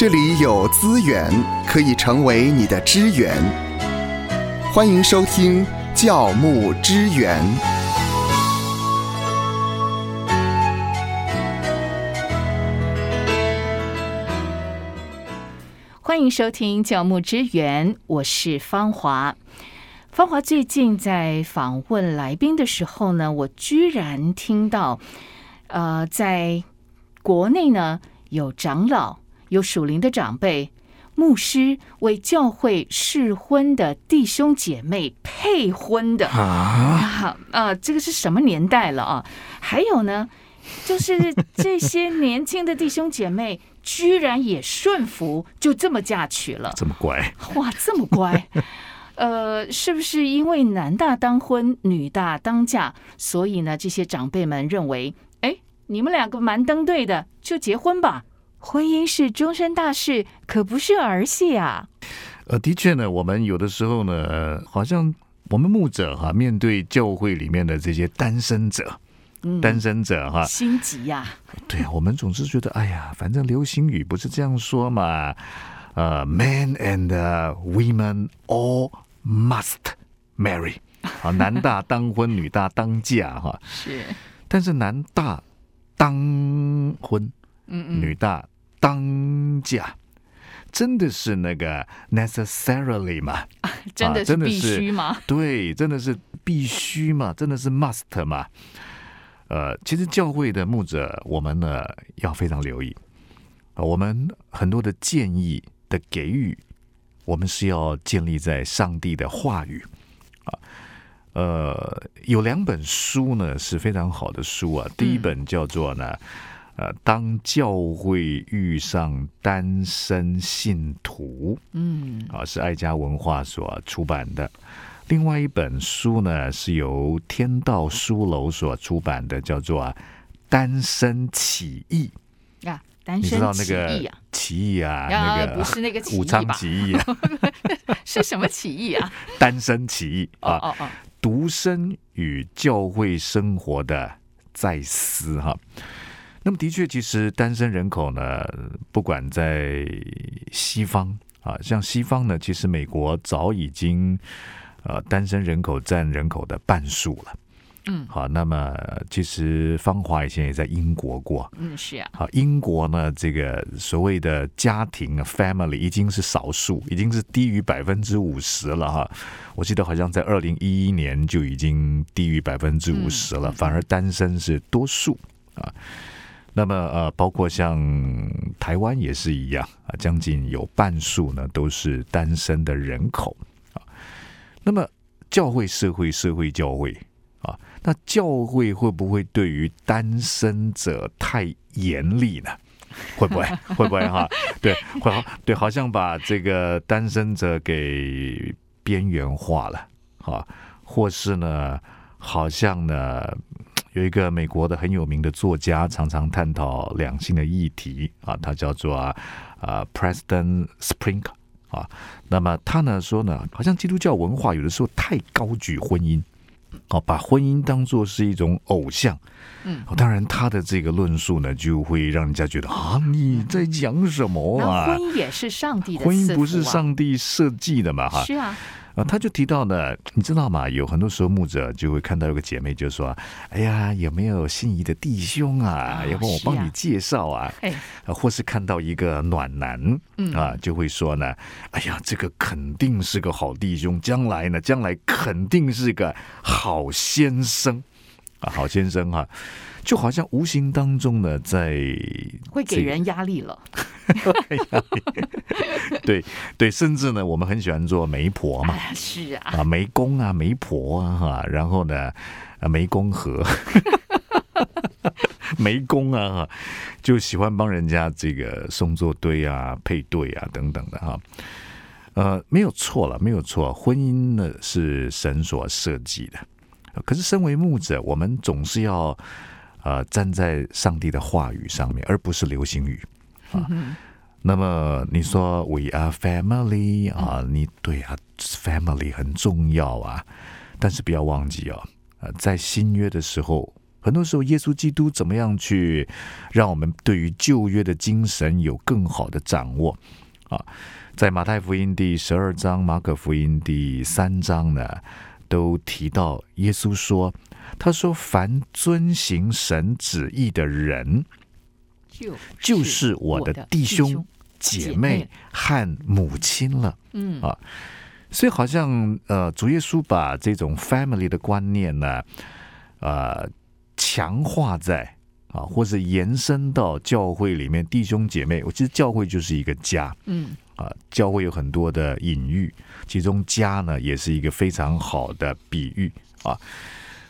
这里有资源可以成为你的支援。欢迎收听教牧支援。欢迎收听教牧支援，我是芳华。芳华最近在访问来宾的时候呢，我居然听到，呃，在国内呢有长老、有属灵的长辈、牧师为教会适婚的弟兄姐妹配婚的啊 啊！这个是什么年代了啊？还有呢，就是这些年轻的弟兄姐妹。居然也顺服，就这么嫁娶了，这么乖哇，这么乖，呃，是不是因为男大当婚，女大当嫁，所以呢，这些长辈们认为，哎，你们两个蛮登对的，就结婚吧。婚姻是终身大事，可不是儿戏啊。呃，的确呢，我们有的时候呢，好像我们牧者哈，面对教会里面的这些单身者。单身者哈，心急呀！对啊，我们总是觉得，哎呀，反正流行语不是这样说嘛，呃，men and women all must marry，啊，男大当婚，女大当嫁哈。是，但是男大当婚，嗯嗯，女大当家，真的是那个 necessarily 吗？真的是必须吗？对，真的是必须嘛？真的是 must 嘛？呃，其实教会的牧者，我们呢要非常留意啊。我们很多的建议的给予，我们是要建立在上帝的话语啊。呃，有两本书呢是非常好的书啊。第一本叫做呢，呃，当教会遇上单身信徒，嗯，啊，是爱家文化所出版的。另外一本书呢，是由天道书楼所出版的，叫做《单身起义》啊。单身起义啊，起义啊，那个不是那个武昌起义啊，是什么起义啊？单身起义啊，哦哦，独身与教会生活的在思哈。那么的确，其实单身人口呢，不管在西方啊，像西方呢，其实美国早已经。呃，单身人口占人口的半数了。嗯，好，那么其实芳华以前也在英国过。嗯，是啊。好，英国呢，这个所谓的家庭 （family） 已经是少数，已经是低于百分之五十了哈。我记得好像在二零一一年就已经低于百分之五十了，反而单身是多数啊。那么呃，包括像台湾也是一样啊，将近有半数呢都是单身的人口啊。那么，教会、社会、社会、教会啊，那教会会不会对于单身者太严厉呢？会不会？会不会哈？对，会对，好像把这个单身者给边缘化了啊，或是呢，好像呢，有一个美国的很有名的作家，常常探讨两性的议题啊，他叫做啊，Preston Sprinkle。啊，那么他呢说呢，好像基督教文化有的时候太高举婚姻，哦，把婚姻当做是一种偶像，嗯，当然他的这个论述呢，就会让人家觉得啊，你在讲什么啊？婚姻也是上帝的，婚姻不是上帝设计的嘛？哈，是啊。啊，他就提到呢，你知道吗？有很多时候牧者就会看到有个姐妹，就说：“哎呀，有没有心仪的弟兄啊？要不我帮你介绍啊？”哎，或是看到一个暖男，啊，就会说呢：“哎呀，这个肯定是个好弟兄，将来呢，将来肯定是个好先生啊，好先生哈。”就好像无形当中呢，在会给人压力了。对对，甚至呢，我们很喜欢做媒婆嘛，是啊，啊媒公啊，媒婆啊，哈，然后呢，啊媒公和 媒公啊，哈，就喜欢帮人家这个送作堆啊、配对啊等等的哈。呃，没有错了，没有错，婚姻呢是神所设计的，可是身为牧者，我们总是要。呃，站在上帝的话语上面，而不是流行语啊。那么你说 “We are family” 啊，你对啊，family 很重要啊。但是不要忘记哦，呃，在新约的时候，很多时候，耶稣基督怎么样去让我们对于旧约的精神有更好的掌握啊？在马太福音第十二章、马可福音第三章呢，都提到耶稣说：“他说，凡遵行神旨意的人，就就是我的弟兄、姐妹和母亲了。”嗯啊，所以好像呃，主耶稣把这种 family 的观念呢，呃，强化在啊，或是延伸到教会里面弟兄姐妹。我其实教会就是一个家嗯啊，教会有很多的隐喻，其中家呢也是一个非常好的比喻啊。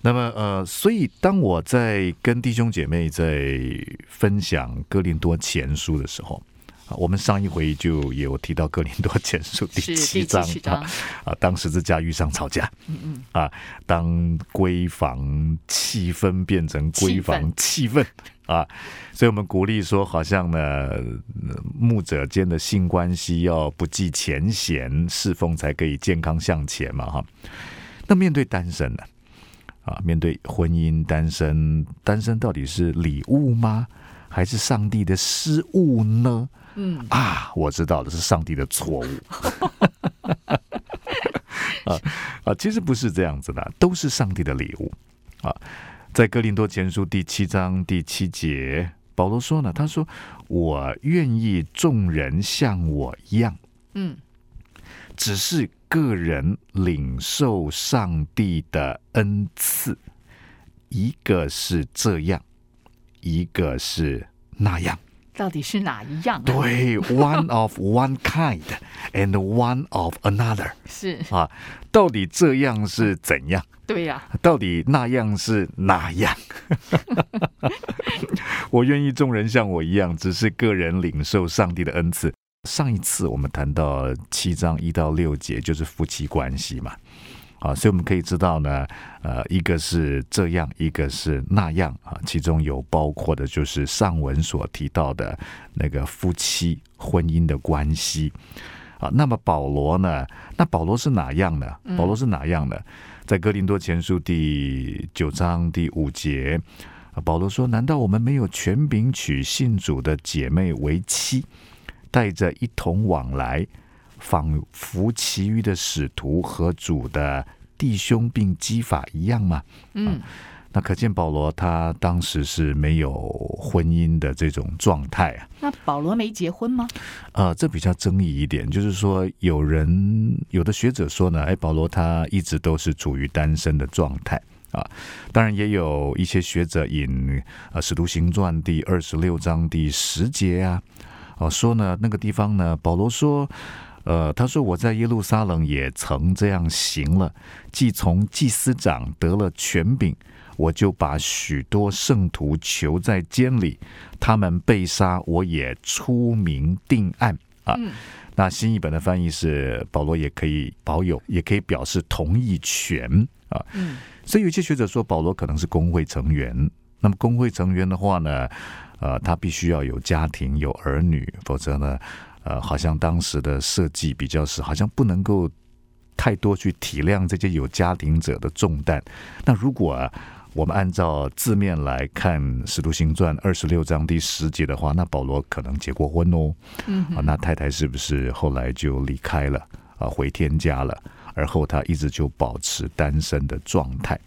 那么呃，所以当我在跟弟兄姐妹在分享哥林多前书的时候。啊，我们上一回就有提到《哥林多前书》第七章啊，啊，当十字架遇上吵架，嗯嗯啊，当闺房气氛变成闺房气氛啊，所以我们鼓励说，好像呢，呃牧者间的性关系要不计前嫌，侍奉才可以健康向前嘛，哈。那面对单身呢？啊，面对婚姻单身，单身到底是礼物吗？还是上帝的失误呢？嗯啊，我知道了，是上帝的错误。啊啊，其实不是这样子的，都是上帝的礼物啊。在哥林多前书第七章第七节，保罗说呢，他说：“我愿意众人像我一样，嗯只是个人领受上帝的恩赐，一个是这样，一个是那样。”到底是哪一样、啊？对，one of one kind and one of another 是，啊，到底这样是怎样？对呀、到底那样是哪样？我愿意众人像我一样，只是个人领受上帝的恩赐。上一次我们谈到七章一到六节，就是夫妻关系嘛。啊，所以我们可以知道呢，呃，一个是这样，一个是那样啊，其中有包括的就是上文所提到的那个夫妻婚姻的关系啊。那么保罗呢？那保罗是哪样呢？保罗是哪样呢？在哥林多前书第九章第五节，啊保罗说：“难道我们没有权柄娶信主的姐妹为妻，带着一同往来？”仿佛其余的使徒和主的弟兄并基法一样吗？嗯那可见保罗他当时是没有婚姻的这种状态啊。那保罗没结婚吗？呃，这比较争议一点，就是说有人有的学者说呢，哎，保罗他一直都是处于单身的状态啊。当然，也有一些学者引呃《使徒行传》第二十六章第十节啊，哦、说呢那个地方呢，保罗说。呃，他说我在耶路撒冷也曾这样行了，既从祭司长得了权柄，我就把许多圣徒囚在监里，他们被杀，我也出名定案啊。嗯那新译本的翻译是保罗也可以保有，也可以表示同意权啊。嗯所以有些学者说保罗可能是工会成员。那么工会成员的话呢，呃，他必须要有家庭、有儿女，否则呢，呃，好像当时的设计比较是，好像不能够太多去体谅这些有家庭者的重担。那如果、啊、我们按照字面来看《使徒行传》二十六章第十节的话，那保罗可能结过婚哦。嗯啊，那太太是不是后来就离开了啊，回天家了？而后他一直就保持单身的状态。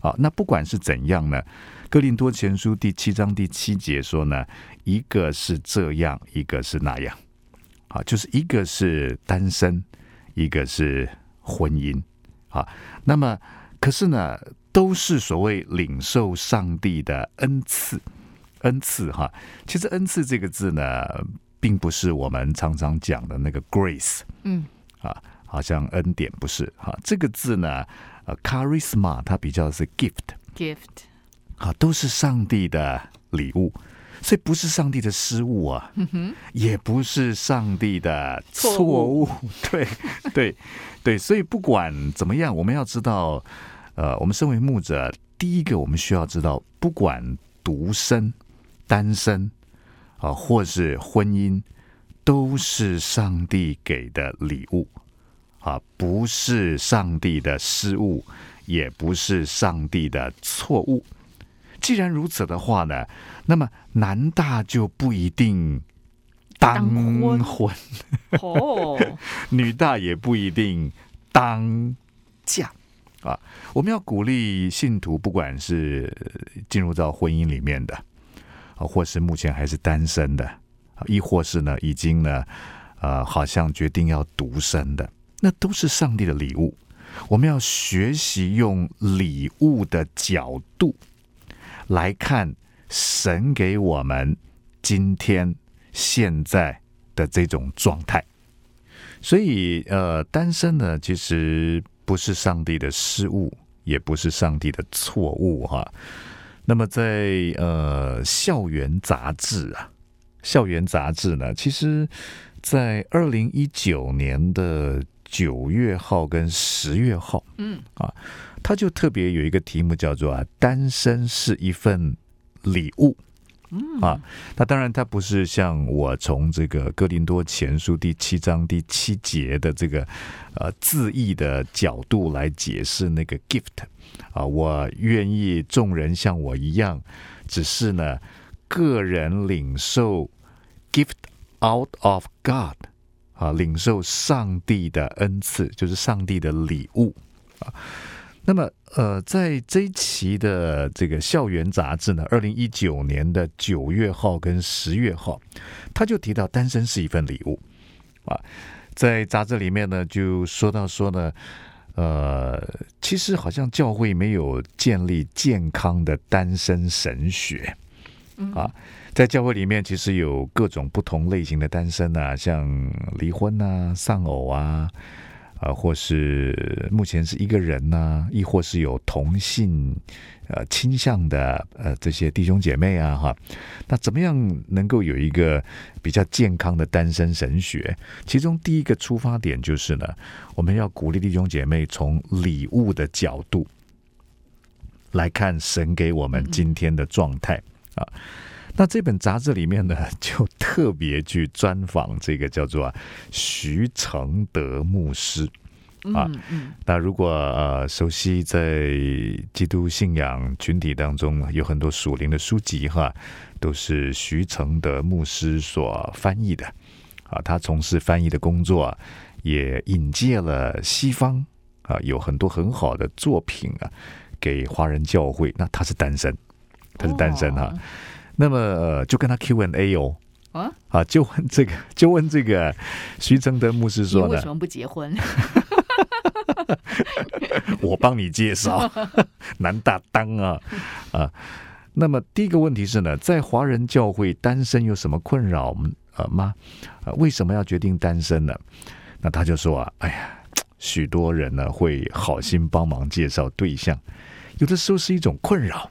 啊，那不管是怎样呢，《哥林多前书》第七章第七节说呢，一个是这样，一个是那样。啊，就是一个是单身，一个是婚姻。啊，那么可是呢，都是所谓领受上帝的恩赐，恩赐哈。其实“恩赐”这个字呢，并不是我们常常讲的那个 grace 嗯啊，好像恩典不是哈。这个字呢，呃，charisma 它比较是 gift，gift，啊，都是上帝的礼物，所以不是上帝的失误啊，也不是上帝的错误，对对对，所以不管怎么样，我们要知道，呃，我们身为牧者，第一个我们需要知道，不管独身、单身啊，或是婚姻，都是上帝给的礼物啊，不是上帝的失误，也不是上帝的错误。既然如此的话呢，那么男大就不一定当当婚婚，哦，女大也不一定当嫁啊。我们要鼓励信徒，不管是进入到婚姻里面的啊，或是目前还是单身的，啊亦或是呢已经呢呃好像决定要独身的，那都是上帝的礼物。我们要学习用礼物的角度来看神给我们今天现在的这种状态。所以，呃，单身呢，其实不是上帝的失误，也不是上帝的错误哈。那么在，呃校园杂志啊，校园杂志呢，其实在二零一九年的九月号跟十月号，嗯。啊，他就特别有一个题目叫做啊，单身是一份礼物。嗯。啊，那当然，它不是像我从这个哥林多前书第七章第七节的这个呃字义的角度来解释那个 gift 啊，我愿意众人像我一样，只是呢，个人领受 gift out of God 啊，领受上帝的恩赐，就是上帝的礼物啊。那么，呃，在这一期的这个校园杂志呢，二零一九年的九月号跟十月号，他就提到单身是一份礼物啊。在杂志里面呢，就说到说呢，呃，其实好像教会没有建立健康的单身神学啊。在教会里面，其实有各种不同类型的单身啊，像离婚啊、丧偶啊。啊，或是目前是一个人啊，亦或是有同性呃倾向的呃这些弟兄姐妹啊，哈，那怎么样能够有一个比较健康的单身神学？其中第一个出发点就是呢，我们要鼓励弟兄姐妹从礼物的角度来看神给我们今天的状态啊。那这本杂志里面呢，就特别去专访这个叫做徐承德牧师啊。那如果呃熟悉在基督信仰群体当中有很多属灵的书籍哈，都是徐承德牧师所翻译的啊。他从事翻译的工作，也引介了西方啊，有很多很好的作品啊，给华人教会。那他是单身，他是单身哈。哦那么、呃、就跟他 Q&A 哦，啊，啊，就问这个，就问这个徐承德牧师说呢为什，么不结婚？我帮你介绍，男大当啊啊。那么第一个问题是呢，在华人教会单身有什么困扰呃吗？啊，为什么要决定单身呢？那他就说啊，哎呀，许多人呢会好心帮忙介绍对象，有的时候是一种困扰。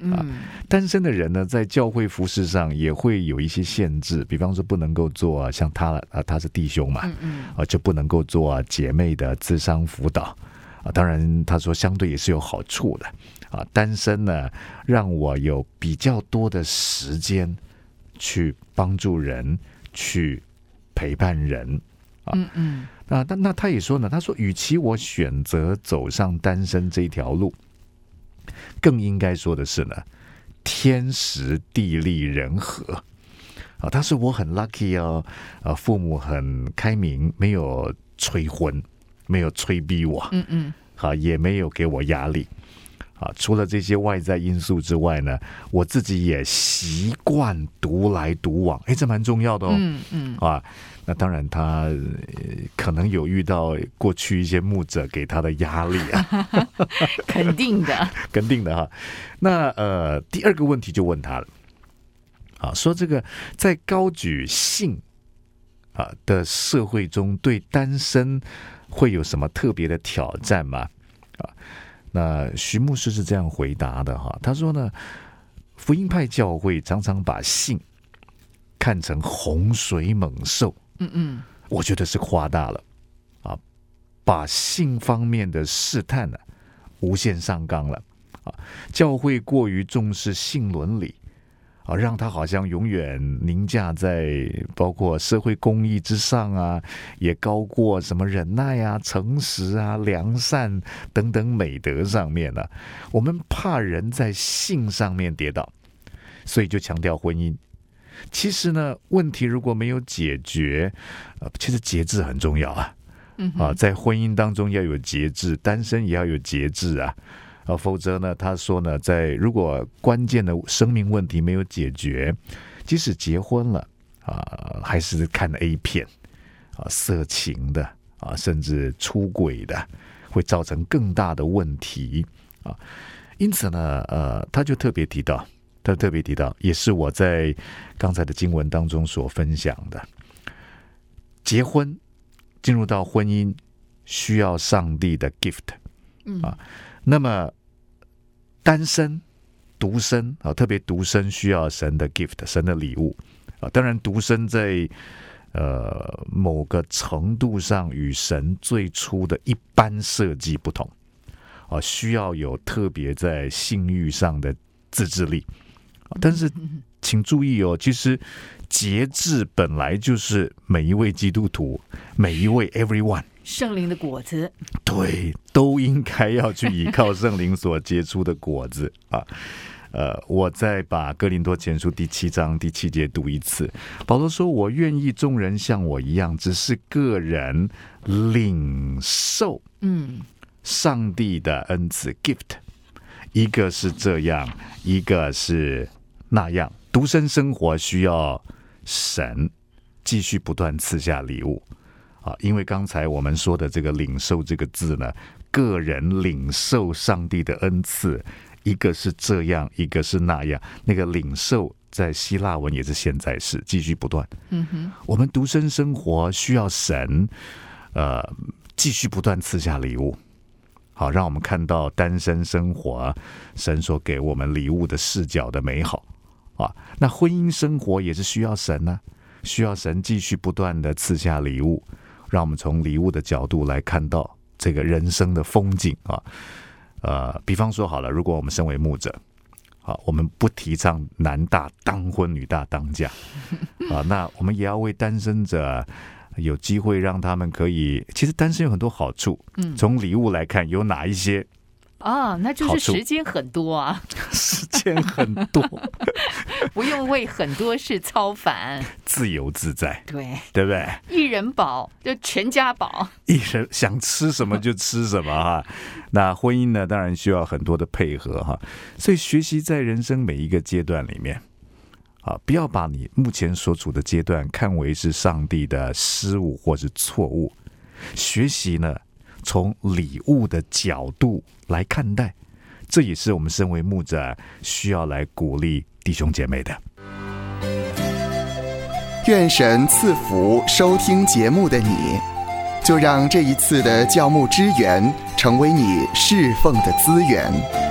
嗯单身的人呢，在教会服饰上也会有一些限制，比方说不能够做、啊、像他啊，他是弟兄嘛，啊，就不能够做、啊、姐妹的智商辅导啊。当然，他说相对也是有好处的啊。单身呢，让我有比较多的时间去帮助人，去陪伴人。嗯嗯啊，那那他也说呢，他说，与其我选择走上单身这一条路，更应该说的是呢，天时地利人和。啊，他说我很 lucky 哦，啊，父母很开明，没有催婚，没有催逼我，嗯嗯啊，也没有给我压力。啊，除了这些外在因素之外呢，我自己也习惯独来独往，哎，这蛮重要的哦。嗯嗯啊，那当然他、呃可能有遇到过去一些牧者给他的压力啊 肯定的。肯定的哈。那呃，第二个问题就问他了，啊，说这个在高举性啊的社会中，对单身会有什么特别的挑战吗？啊，那徐牧师是这样回答的哈，他说呢，福音派教会常常把性看成洪水猛兽。嗯嗯我觉得是夸大了啊，把性方面的试探呢、无限上纲了啊。教会过于重视性伦理啊，让他好像永远凌驾在包括社会公益之上啊，也高过什么忍耐啊、诚实啊、良善等等美德上面了。我们怕人在性上面跌倒，所以就强调婚姻。其实呢，问题如果没有解决，呃，其实节制很重要啊。啊，在婚姻当中要有节制，单身也要有节制啊。啊，否则呢，他说呢，在如果关键的生命问题没有解决，即使结婚了啊，还是看 A 片啊，色情的啊，甚至出轨的，会造成更大的问题啊。因此呢，呃，他就特别提到。他特别提到，也是我在刚才的经文当中所分享的。结婚进入到婚姻，需要上帝的 gift，啊，那么单身独身啊，特别独身需要神的 gift，神的礼物啊。当然，独身在呃某个程度上与神最初的一般设计不同啊，需要有特别在性欲上的自制力。但是，请注意哦，其实节制本来就是每一位基督徒、每一位 everyone 圣灵的果子，对，都应该要去依靠圣灵所结出的果子 啊。呃，我再把哥林多前书第七章第七节读一次。保罗说：“我愿意众人像我一样，只是个人领受，嗯，上帝的恩赐 gift，一个是这样，一个是。”那样独身生活需要神继续不断赐下礼物啊，因为刚才我们说的这个“领受”这个字呢，个人领受上帝的恩赐，一个是这样，一个是那样。那个领受在希腊文也是现在式，继续不断。嗯哼，我们独身生活需要神，呃，继续不断赐下礼物。好，让我们看到单身生活神所给我们礼物的视角的美好。啊，那婚姻生活也是需要神呢，需要神继续不断的赐下礼物，让我们从礼物的角度来看到这个人生的风景啊。呃，比方说好了，如果我们身为牧者，好，我们不提倡男大当婚，女大当嫁啊，那我们也要为单身者有机会让他们可以，其实单身有很多好处，嗯，从礼物来看有哪一些？啊，那就是时间很多啊，时间很多，不用为很多事操烦，自由自在，对对不对？一人饱就全家饱，一人想吃什么就吃什么哈。那婚姻呢，当然需要很多的配合哈。所以学习在人生每一个阶段里面，啊，不要把你目前所处的阶段看为是上帝的失误或是错误，学习呢。从礼物的角度来看待，这也是我们身为牧者需要来鼓励弟兄姐妹的。愿神赐福收听节目的你，就让这一次的教牧支援成为你侍奉的资源。